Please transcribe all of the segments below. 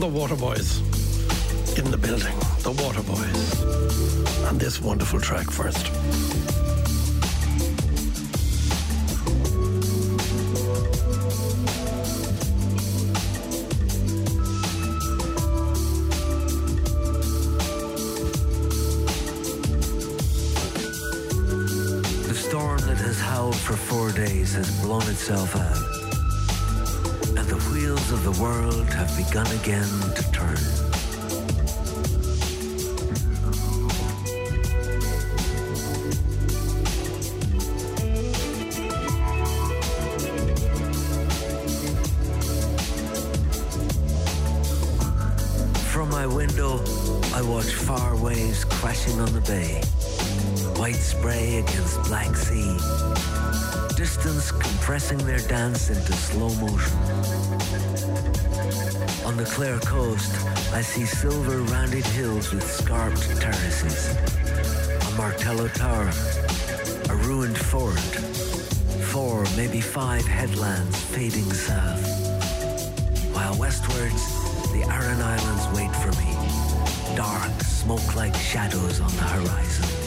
the Waterboys in the building. The Waterboys. And this wonderful track first. The storm that has howled for four days has blown itself out, wheels of the world have begun again to turn. From my window, I watch far waves crashing on the bay. Spray against black sea. Distance compressing their dance into slow motion. On the Clare coast, I see silver rounded hills with scarped terraces. A Martello Tower, a ruined fort, four, maybe five headlands fading south. While westwards, the Aran Islands wait for me. Dark, smoke-like shadows on the horizon.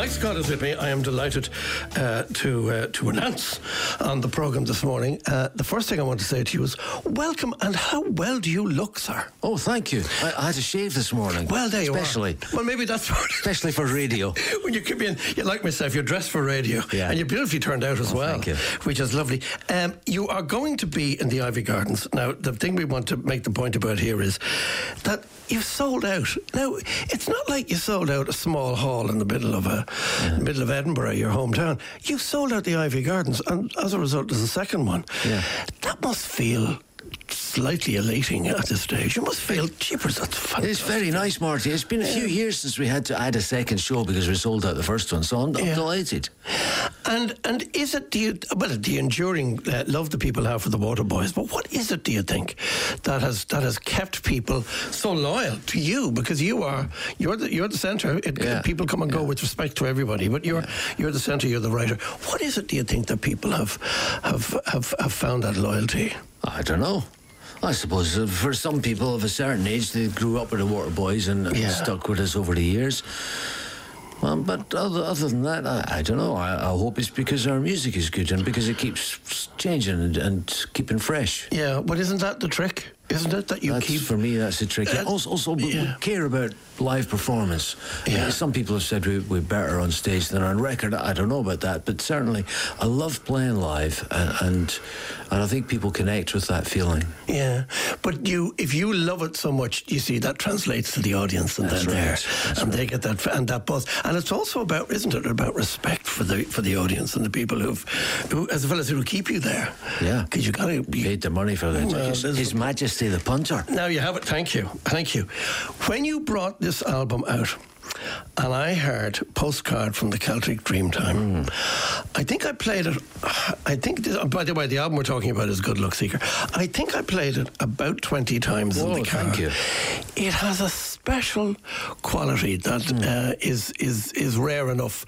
Mike Scott is with me. I am delighted uh, to uh, to announce on the program this morning. Uh, the first thing I want to say to you is welcome and how well do you look, sir? Oh, thank you. I, I had to shave this morning. Well, there you Especially. Well, maybe that's what. Especially for radio. when you come in, you like myself, you're dressed for radio, Yeah. and you're beautifully turned out as Oh, well, thank you. which is lovely. Um, you are going to be in the Iveagh Gardens now. The thing we want to make the point about here is that you've sold out. Now, it's not like you sold out a small hall in the middle of a middle of Edinburgh, your hometown. You sold out the Iveagh Gardens, and as a result, there's a second one. Yeah. That must feel slightly elating at this stage. You must feel, jeepers, that's fantastic. It's very nice, Marty. It's been a few years since we had to add a second show because we sold out the first one, so I'm, I'm Yeah. delighted. And and is it do you well the enduring uh, love that people have for the Waterboys? But what is it? Do you think that has that has kept people so loyal to you? Because you are you're the you're the centre. Yeah. People come and go with respect to everybody, but you're you're the centre. You're the writer. What is it? Do you think that people have have have, have found that loyalty? I don't know. I suppose uh, for some people of a certain age, they grew up with the Waterboys and, and Yeah. stuck with us over the years. Um, but other, other than that, I, I don't know. I, I hope it's because our music is good and because it keeps changing and, and keeping fresh. Yeah, but isn't that the trick? Isn't it that you That's, keep for me, that's the trick. Uh, also, also we- yeah. care about live performance. Yeah. some people have said we, we're better on stage than on record. I don't know about that, but certainly I love playing live, and and, and I think people connect with that feeling. Yeah, but you, if you love it so much, you see that translates to the audience, and That's then right, there, that's and they get that and that buzz, and it's also about, isn't it, about respect for the for the audience and the people who've, who, as well as who keep you there. Yeah. because you got to be. Paid the money for that. Well, His, His Majesty the punter. Now you have it. Thank you, thank you. When you brought this album out. And I heard Postcard from the Celtic Dreamtime. I think I played it. I think, this, by the way, the album we're talking about is Good Luck Seeker. I think I played it about 20 times in the car. thank you. It has a special quality that Hmm. uh, is is is rare enough.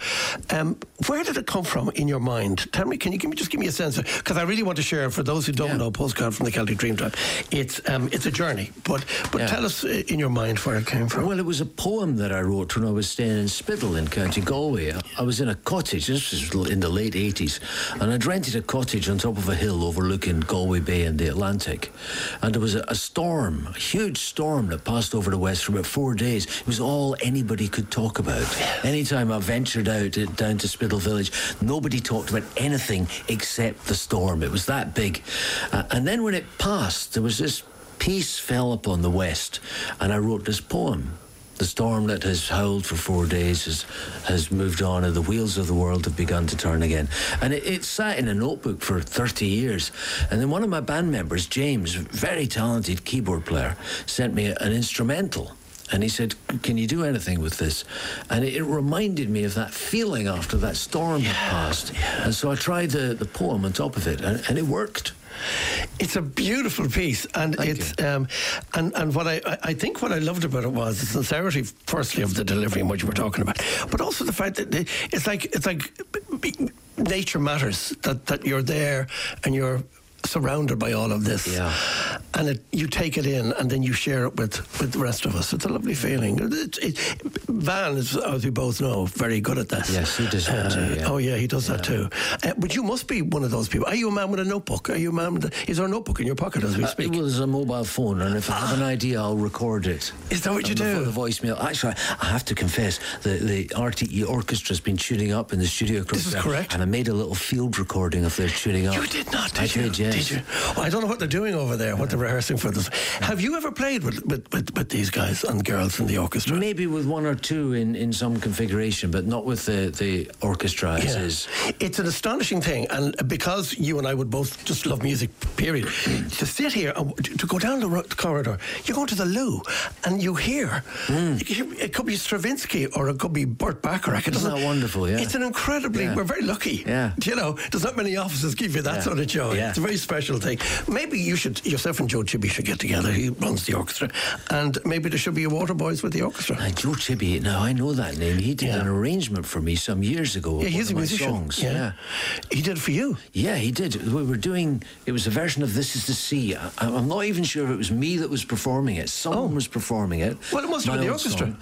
Um, where did it come from in your mind? Tell me, can you give me just give me a sense? Because I really want to share for those who don't Yeah. know Postcard from the Celtic Dreamtime. It's um, it's a journey, but but Yeah. tell us uh, in your mind where it came from. Well, it was a poem that I wrote when I was staying in Spiddal in County Galway. I was in a cottage, this was in the late 80s, and I'd rented a cottage on top of a hill overlooking Galway Bay and the Atlantic. And there was a, a storm, a huge storm that passed over the west for about four days. It was all anybody could talk about. Anytime I ventured out uh, down to Spiddal Village, nobody talked about anything except the storm. It was that big. Uh, and then when it passed, there was this peace fell upon the west, and I wrote this poem. The storm that has howled for four days has, has moved on, and the wheels of the world have begun to turn again. And it, it sat in a notebook for 30 years. And then one of my band members, James, very talented keyboard player, sent me an instrumental. And he said, Can you do anything with this? And it, it reminded me of that feeling after that storm had passed. And so I tried the, the poem on top of it, and, and it worked. It's a beautiful piece, and Thank it's um, and and what I I- think what I loved about it was the sincerity, firstly of the delivery and what you were talking about, but also the fact that it's like it's like nature matters. That that you're there and you're surrounded by all of this. Yeah. And it, you take it in and then you share it with, with the rest of us. It's a lovely feeling. It, it, Van is, as we both know, very good at this. Yes, he does that too, yeah. Oh, yeah, he does that too. Uh, but you must be one of those people. Are you a man with a notebook? Are you a man with a, Is there a notebook in your pocket as we Uh, speak? well, there's a mobile phone, and if I have an idea, I'll record it. Is that what you do? the voicemail. Actually, I have to confess, the, the RTE orchestra's been tuning up in the studio. across This is correct. And I made a little field recording of their tuning up. You did not, did I you? did, yes. Did you? Oh, I don't know what they're doing over there, what they're rehearsing for this. Have you ever played with, with, with, with these guys and girls in the orchestra? Maybe with one or two in, in some configuration, but not with the, the orchestra as Yeah. is. It's an astonishing thing, and because you and I would both just love music, period, to sit here and to go down the ro- corridor, you go to the loo and you hear, Hmm. you hear- it could be Stravinsky or it could be Burt Bacharach. It Isn't that wonderful, yeah? It's an incredibly, Yeah. we're very lucky. Yeah. You know, there's not many offices give you that Yeah. sort of joy. Yeah. It's a very special thing. Maybe you should, yourself and Joe Csibi should get together. He runs the orchestra. And maybe there should be a Waterboys with the orchestra. Uh, Joe Csibi, now I know that name. He did Yeah. an arrangement for me some years ago. Yeah, he's a one of my musician. Songs. Yeah. yeah. He did it for you. Yeah, he did. We were doing. It was a version of "This Is the Sea." I, I'm not even sure if it was me that was performing it. Someone was performing it. Oh. Well, it must have been the orchestra. song.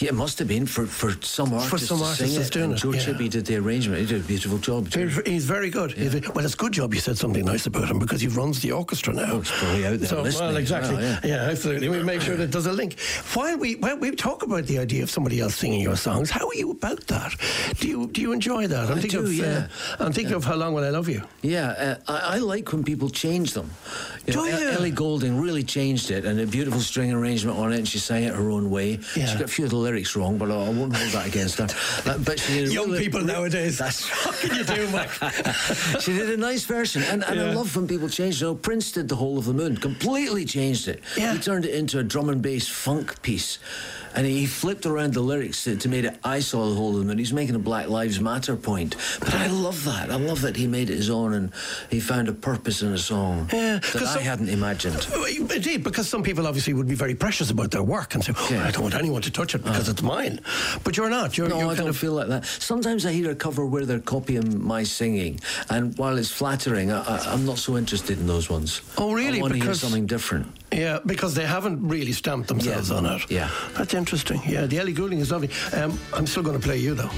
Yeah, it must have been for, for some artist For some artist it. doing and it, Joe yeah. Did the arrangement. He did a beautiful job. too. He's- very good. He's- well, it's a good job you said something nice about him because he runs the orchestra now. Oh, out there So, well, exactly. well, yeah. absolutely. We make sure that there's a link. While we while we talk about the idea of somebody else singing your songs, how are you about that? Do you do you enjoy that? I'm I thinking do, of yeah. I'm thinking of how long will I love you? Yeah, uh, I, I like when people change them. Do know, you? Ellie Goulding really changed it, and a beautiful string arrangement on it, and she sang it her own way. Yeah. She got a few of the lyrics wrong, but I I won't hold that against her. Uh, but she did Young really- people nowadays. That's what can you do, Mike? she did a nice version, and, and I love people changed. You know, Prince did the whole of the moon, completely changed it. Yeah. He turned it into a drum and bass funk piece, and he flipped around the lyrics to, to make it. I saw the whole of the moon. He's making a Black Lives Matter point, but I love that. I love that he made it his own, and he found a purpose in a song Yeah, that I some- hadn't imagined. Uh, indeed, because some people obviously would be very precious about their work and say, oh, Yeah. I don't want anyone to touch it because uh. it's mine. But you're not. You're, No, you're I don't of feel like that. Sometimes I hear a cover where they're copying my singing, and while it's flattering, I, I, I'm not so interested in those ones. Oh, really? I want to hear something different. Yeah, because they haven't really stamped themselves Yeah. on it. Yeah. That's interesting. Yeah, the Ellie Goulding is lovely. Um, I'm still going to play you, though.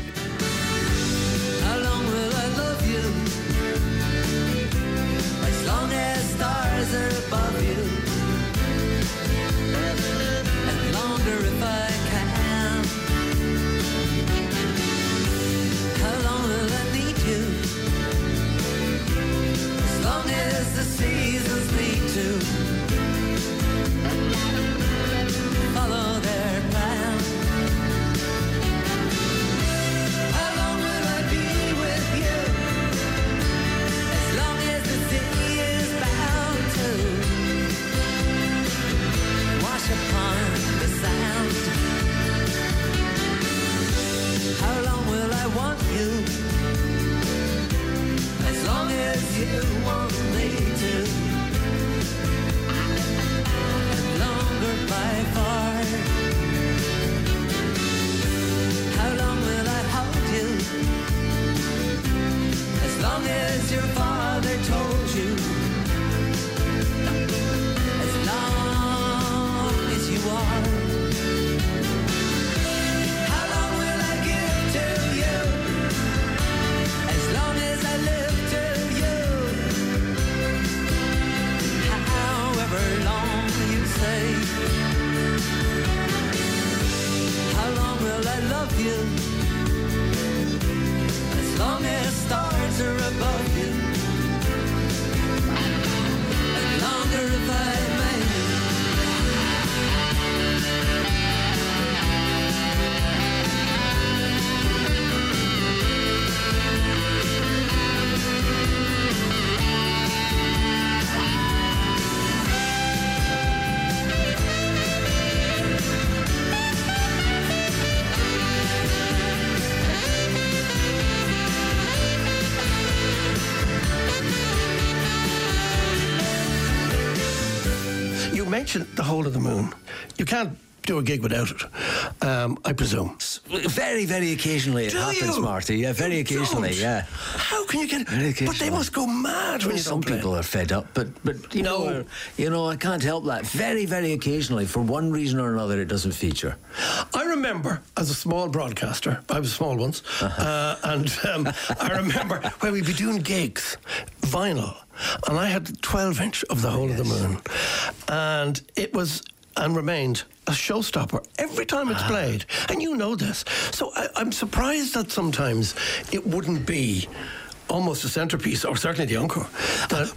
Mentioned the whole of the moon. You can't do a gig without it. Um, I presume. Very, very occasionally it Do happens, you? Marty. Yeah, very You occasionally. don't? Yeah. How can you get? Very But they must go mad when Some play. people are fed up, but but you No. know, you know, I can't help that. Very, very occasionally, for one reason or another, it doesn't feature. I remember as a small broadcaster, I was small once, Uh-huh. uh, and um, I remember when we'd be doing gigs, vinyl, and I had 12 inch of the whole of the moon, and it was and remained a showstopper every time Ah. it's played, and you know this. So I, I'm surprised that sometimes it wouldn't be. Almost a centerpiece, or certainly the encore.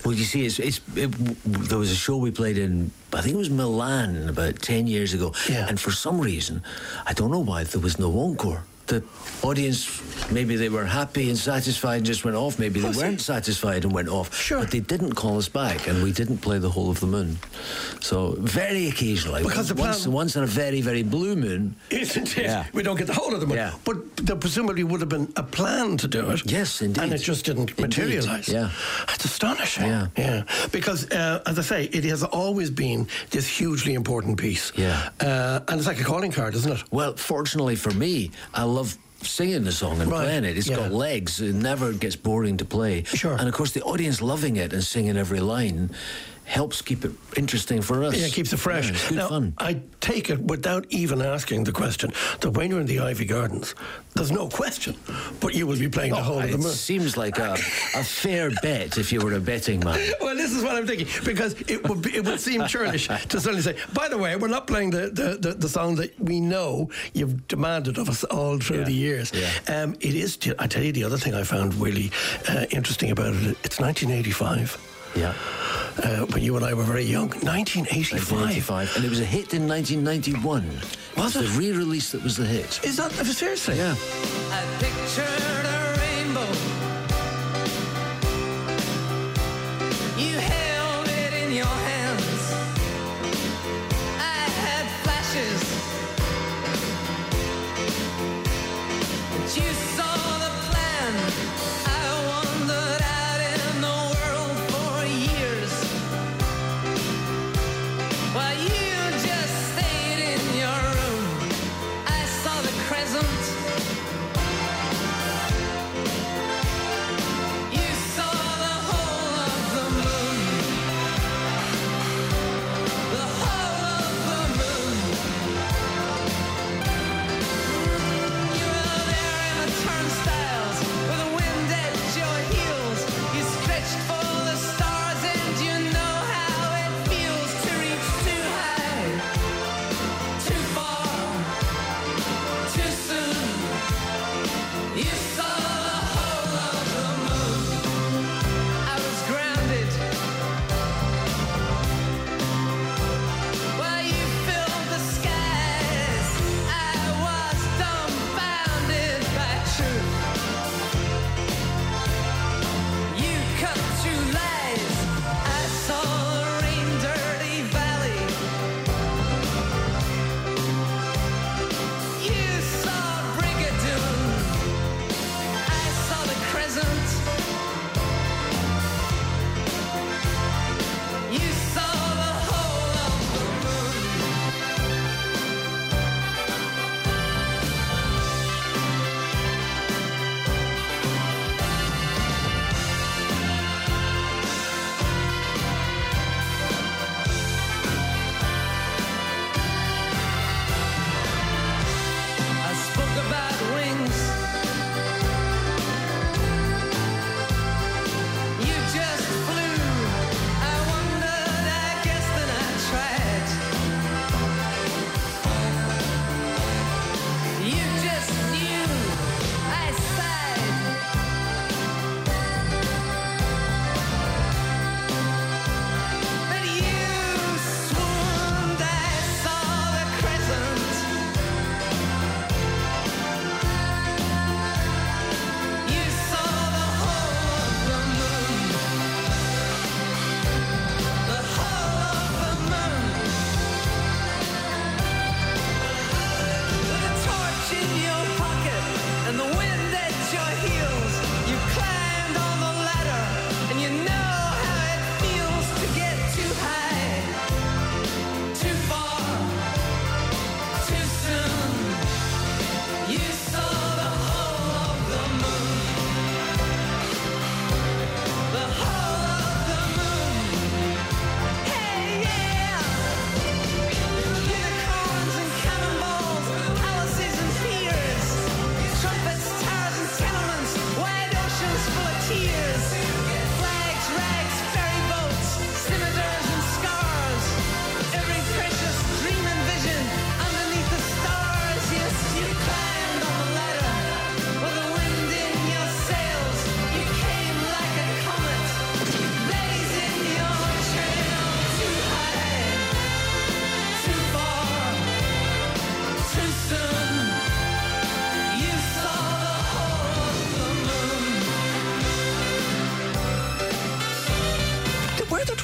Well, you see, it's, it's it, there was a show we played in, I think it was Milan about 10 years ago. Yeah. And for some reason, I don't know why, there was no encore. The audience, maybe they were happy and satisfied and just went off. Maybe they weren't satisfied and went off. Sure. But they didn't call us back, and we didn't play the whole of the moon. So, very occasionally. Because the once, once on a very, very blue moon. Isn't it? Yeah. We don't get the whole of the moon. Yeah. But there presumably would have been a plan to do it. Yes, indeed. And it just didn't Indeed, materialise. yeah. That's astonishing. Yeah. Yeah. Because, uh, as I say, it has always been this hugely important piece. Yeah. Uh, and it's like a calling card, isn't it? Well, fortunately for me, I love singing the song and Right, playing it. It's yeah. got legs. It never gets boring to play. Sure. And of course, the audience loving it and singing every line helps keep it interesting for us. Yeah, it keeps it fresh. Yeah, it's good now, fun. I take it without even asking the question that when you're in the Iveagh Gardens, there's no question, but you will be playing the whole of the Oh, it moon. seems like a, a fair bet if you were a betting man. Well, this is what I'm thinking because it would be, it would seem churlish to suddenly say, by the way, we're not playing the, the, the, the song that we know you've demanded of us all through Yeah. the years. Yeah. Um, it is. I tell you, the other thing I found really uh, interesting about it, it's 1985. Yeah. Uh, when you and I were very young, 1985. 1985. And it was a hit in 1991. Was it? it? The re release that was the hit. Is that seriously? Yeah.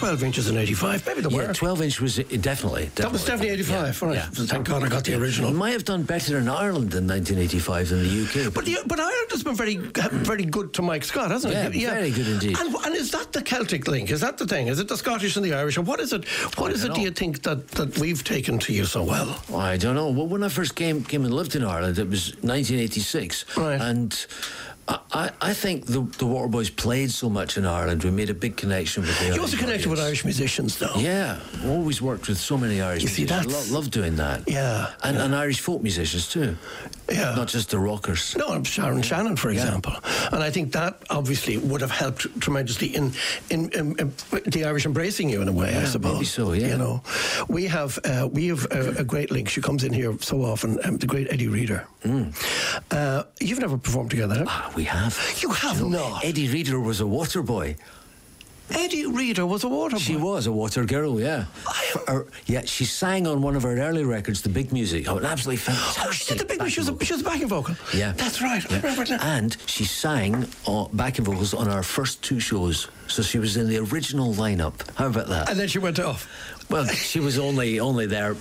12 inches in 85. Maybe they Yeah, were. 12 inch was it, definitely, that was definitely 85. Yeah, Right. yeah. Thank God I got the original. might have done better in Ireland in 1985 than the UK. But, the, but Ireland has been very very good to Mike Scott, hasn't Yeah, it? Yeah, very good indeed. And, and is that the Celtic link? Is that the thing? Is it the Scottish and the Irish? Or what is it? What is it, do you think, that, that we've taken to you so well? I don't know. Well, when I first came came and lived in Ireland, it was 1986, Right. and. I, I I think the the Waterboys played so much in Ireland. We made a big connection with the You Irish also connected with. Irish musicians, though. Yeah, always worked with so many Irish You see, musicians. that's- Lo- love doing that. Yeah, and, and Irish folk musicians too. Yeah. not just the rockers. No, Sharon Shannon, for Yeah. example, and I think that obviously would have helped tremendously in in, in, in the Irish embracing you in a way. I suppose. maybe so, yeah. You know, we have uh, we have a, a great link. She comes in here so often. Um, the great Eddie Reader. Uh, you've never performed together, have we have. You have Do know, not? Eddie Reader was a water boy. Eddie Reader was a water boy. She was a water girl, yeah. Or- yeah, she sang on one of her early records, the big music. Oh, an absolutely fantastic. Oh, she did the big. She was, a, she was a backing vocal. Yeah. that's right. I remember now. And she sang uh, backing vocals on our first two shows. So she was in the original lineup. How about that? And then she went off. well, she was only only there.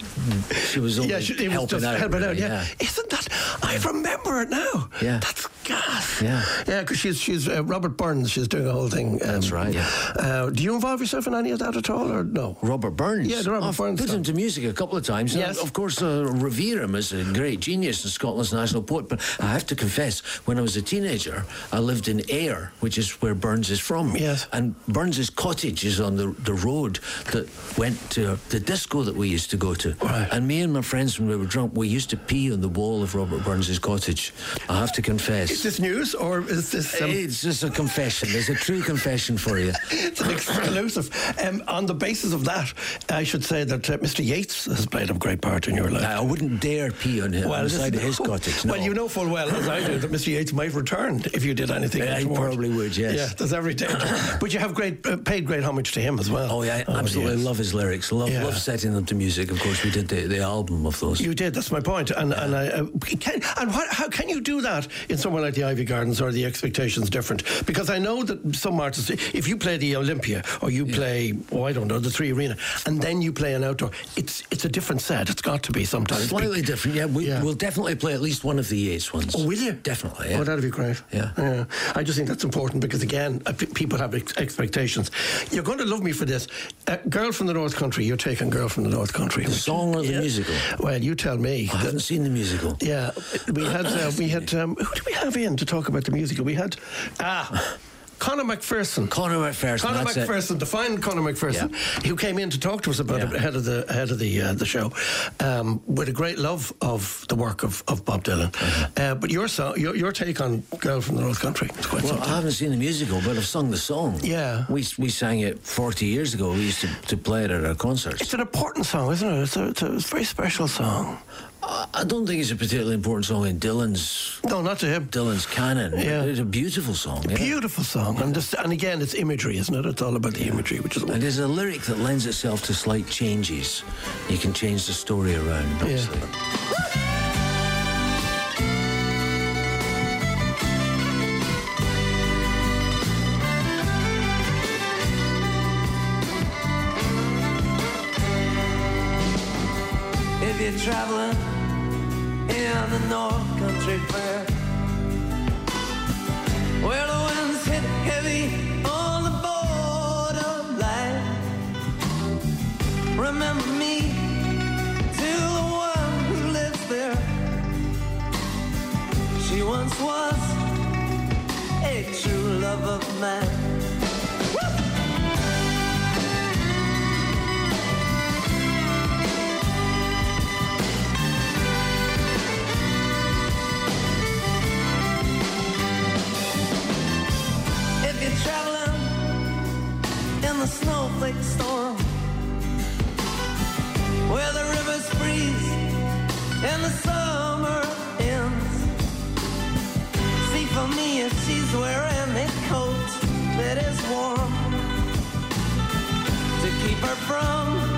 She was only Yeah, she, was helping just out. helping out. really, Yeah. isn't that? I remember it now. Yeah. that's gas. Yeah. yeah, because she's she's uh, Robert Burns. She's doing a whole thing. Um, That's right, yeah. Uh, do you involve yourself in any of that at all, or no? Robert Burns. Yeah, the Robert I've Burns put him to music a couple of times. and Yes. Of course, uh, revere him as a great genius and Scotland's national poet. But I have to confess, when I was a teenager, I lived in Ayr, which is where Burns is from. Yes. And Burns's cottage is on the, the road that went to the disco that we used to go to. Right. And me and my friends, when we were drunk, we used to pee on the wall of Robert Burns's cottage. I have to confess. Is this news or is this? Um, it's just a confession. There's a true confession for you. it's an exclusive. Um, on the basis of that, I should say that uh, Mr. Yeats has played a great part in your life. I wouldn't dare pee on him on the this- side of his cottage. No. Well, you know full well, as I do, that Mr. Yeats might return if you did anything. Yeah, he probably would, yes. Yeah, there's every danger. but you have great uh, paid great homage to him as well. Oh yeah, I absolutely yes. love his lyrics. Love, Yeah. love setting them to music. Of course, we did the, the album of those. You did. That's my point. And and I uh, can, and what, how can you do that in somewhere like the Iveagh Gardens? Or the expectations different? Because I know that some artists, if you play the Olympia or you play, oh I don't know, the Three Arena, and then you play an outdoor, it's it's a different set. It's got to be sometimes. Slightly different. Yeah, we, Yeah. we'll definitely play at least one of the Yeats ones. Oh, will you? Definitely. Yeah. Oh, that'd be great. Yeah. yeah. I just think that's important because again, uh, people have ex- expectations. You're going to love me for this. Uh, Girl from the North Country. You're taking Girl from the North Country. the song or the Yeah. musical? Well, you tell me. I haven't seen the musical. Yeah, we had uh, we had um, who did we have in to talk about the musical? We had ah. Conor McPherson. Conor McPherson. Conor. McPherson, the fine Conor McPherson, who came in to talk to us about Yeah. it ahead of the ahead of the uh, the show, um, with a great love of the work of, of Bob Dylan. Uh-huh. Uh, but your, song, your your take on "Girl from the North Country" is quite Well, something. I haven't seen the musical, but I've sung the song. Yeah. We, we sang it 40 years ago. We used to, to play it at our concerts. It's an important song, isn't it? It's a, it's a very special song. I, don't think it's a particularly important song in Dylan's No, not to him. Dylan's canon. Yeah. It's a beautiful song. yeah. Beautiful song, and this, and again, it's imagery, isn't it? It's all about the imagery, which is And there's a lyric that lends itself to slight changes. You can change the story around nicely. If you're traveling in the North Country Fair, where the winds hit heavy on the borderline, remember me to the one who lives there. She once was a true love of mine. Snowflake storm, where the rivers freeze and the summer ends, see for me if she's wearing a coat that is warm to keep her from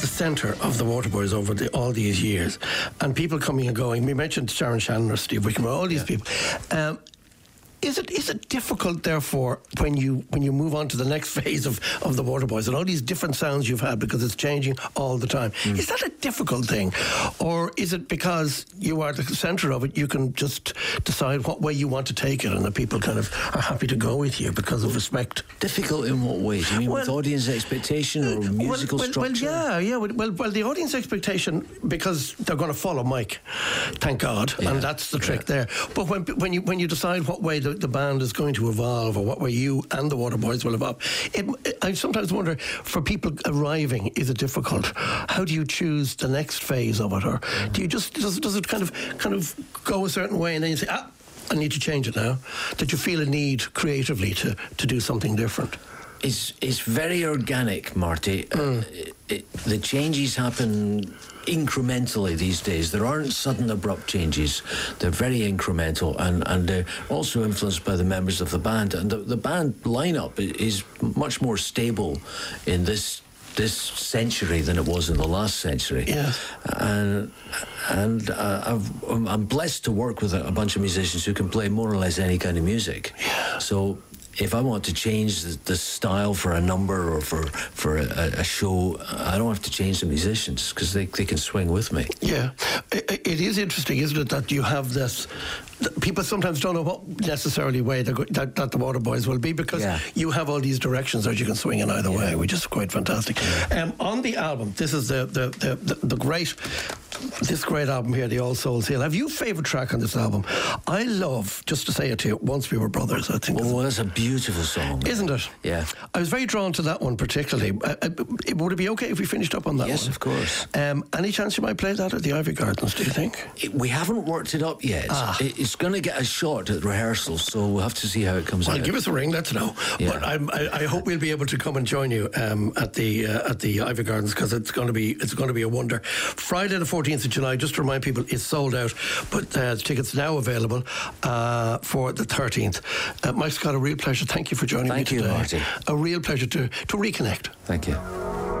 the centre of the Waterboys over the, all these years, and people coming and going, we mentioned Sharon Shannon or Steve Wickham, all these people. Um, is it is it difficult, therefore, when you when you move on to the next phase of, of the Waterboys and all these different sounds you've had because it's changing all the time? Mm. Is that a difficult thing, or is it because you are the centre of it, you can just decide what way you want to take it, and the people kind of are happy to go with you because of respect? Difficult in what way? Do you mean with audience expectation or uh, musical well, well, structure? Well, yeah, yeah. Well, well, well, the audience expectation because they're going to follow Mike, thank God, Yeah, and that's the trick yeah. there. But when when you when you decide what way the, the band is going to evolve or what way you and the Waterboys will evolve, it, I sometimes wonder for people arriving, is it difficult? How do you choose the next phase of it, or do you just does, does it kind of kind of go a certain way and then you say ah. I need to change it now. Did you feel a need creatively to, to do something different? It's it's very organic, Marty. Uh, it, it, the changes happen incrementally these days. There aren't sudden abrupt changes. They're very incremental, and, and they're also influenced by the members of the band. And the, the band lineup is much more stable in this this century than it was in the last century. Yes. And and uh, I've, I'm- I'm blessed to work with a, a bunch of musicians who can play more or less any kind of music. Yeah. So if I want to change the, the style for a number or for for a, a show, I don't have to change the musicians because they, they can swing with me. Yeah, I- I- it is interesting, isn't it, that you have this. People sometimes don't know what necessarily way go- that, that the Waterboys will be because Yeah. you have all these directions that you can swing in either way, which is quite fantastic. Um, on the album, this is the the, the, the the great this great album here, the All Souls Hill. Have you a favourite track on this album? I love, just to say it to you, Once We Were Brothers. I think. Oh, that's a beautiful song. Isn't it? Yeah. I was very drawn to that one particularly. Uh, uh, would it be okay if we finished up on that Yes, one? of course. Um, any chance you might play that at the Iveagh Gardens, do you think? It- we haven't worked it up yet. Ah. It- it's going to get a shot at rehearsals, so we'll have to see how it comes Well, out. give us a ring. Let's know. Yeah. But I'm, I, I hope we'll be able to come and join you um, at the uh, at the Iveagh Gardens because it's going to be it's going to be a wonder. Friday the 14th of July. Just to remind people, it's sold out, but uh, tickets now available uh, for the 13th. Uh, Mike Scott, a real pleasure. Thank you for joining Thank me you, today. Marty. A real pleasure to to reconnect. Thank you.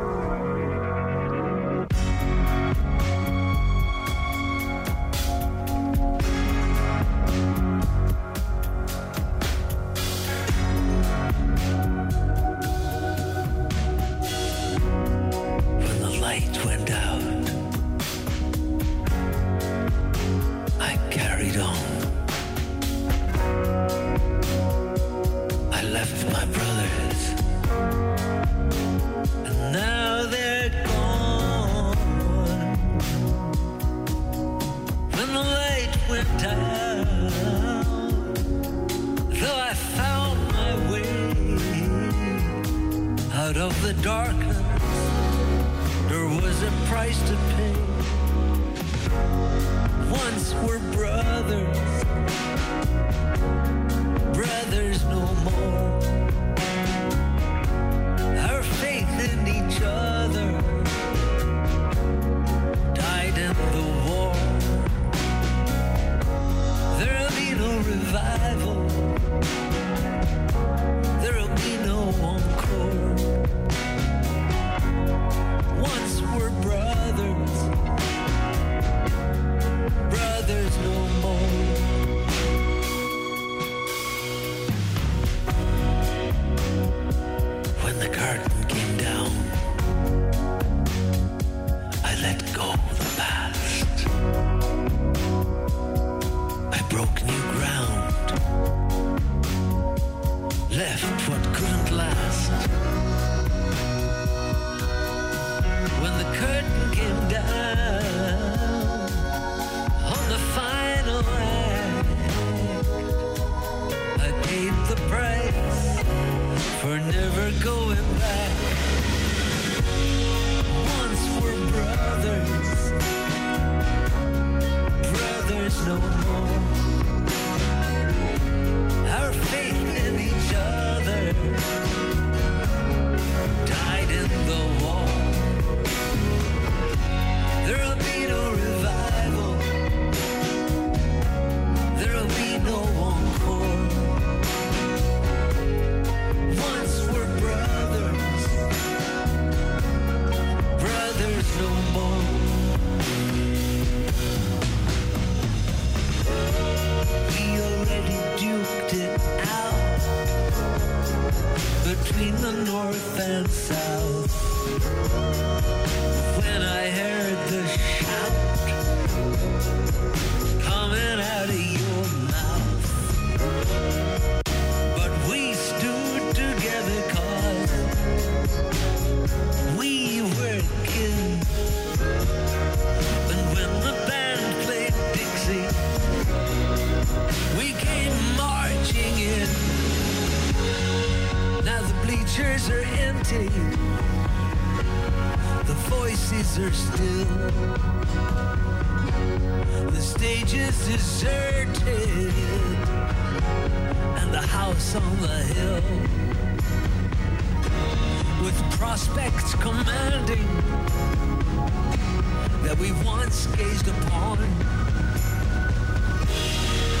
North and south. When I heard the shout coming out of your mouth. Bleachers are empty, the voices are still. The stage is deserted, and the house on the hill. With prospects commanding that we once gazed upon,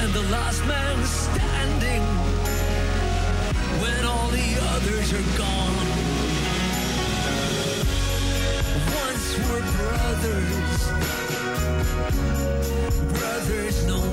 and the last man standing all the others are gone. Once we're brothers, brothers no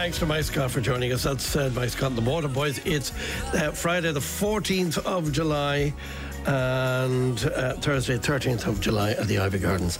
Thanks to Mike Scott for joining us. That's uh, Mike Scott and the Waterboys. It's uh, Friday, the 14th of July, and uh, Thursday, 13th of July at the Iveagh Gardens.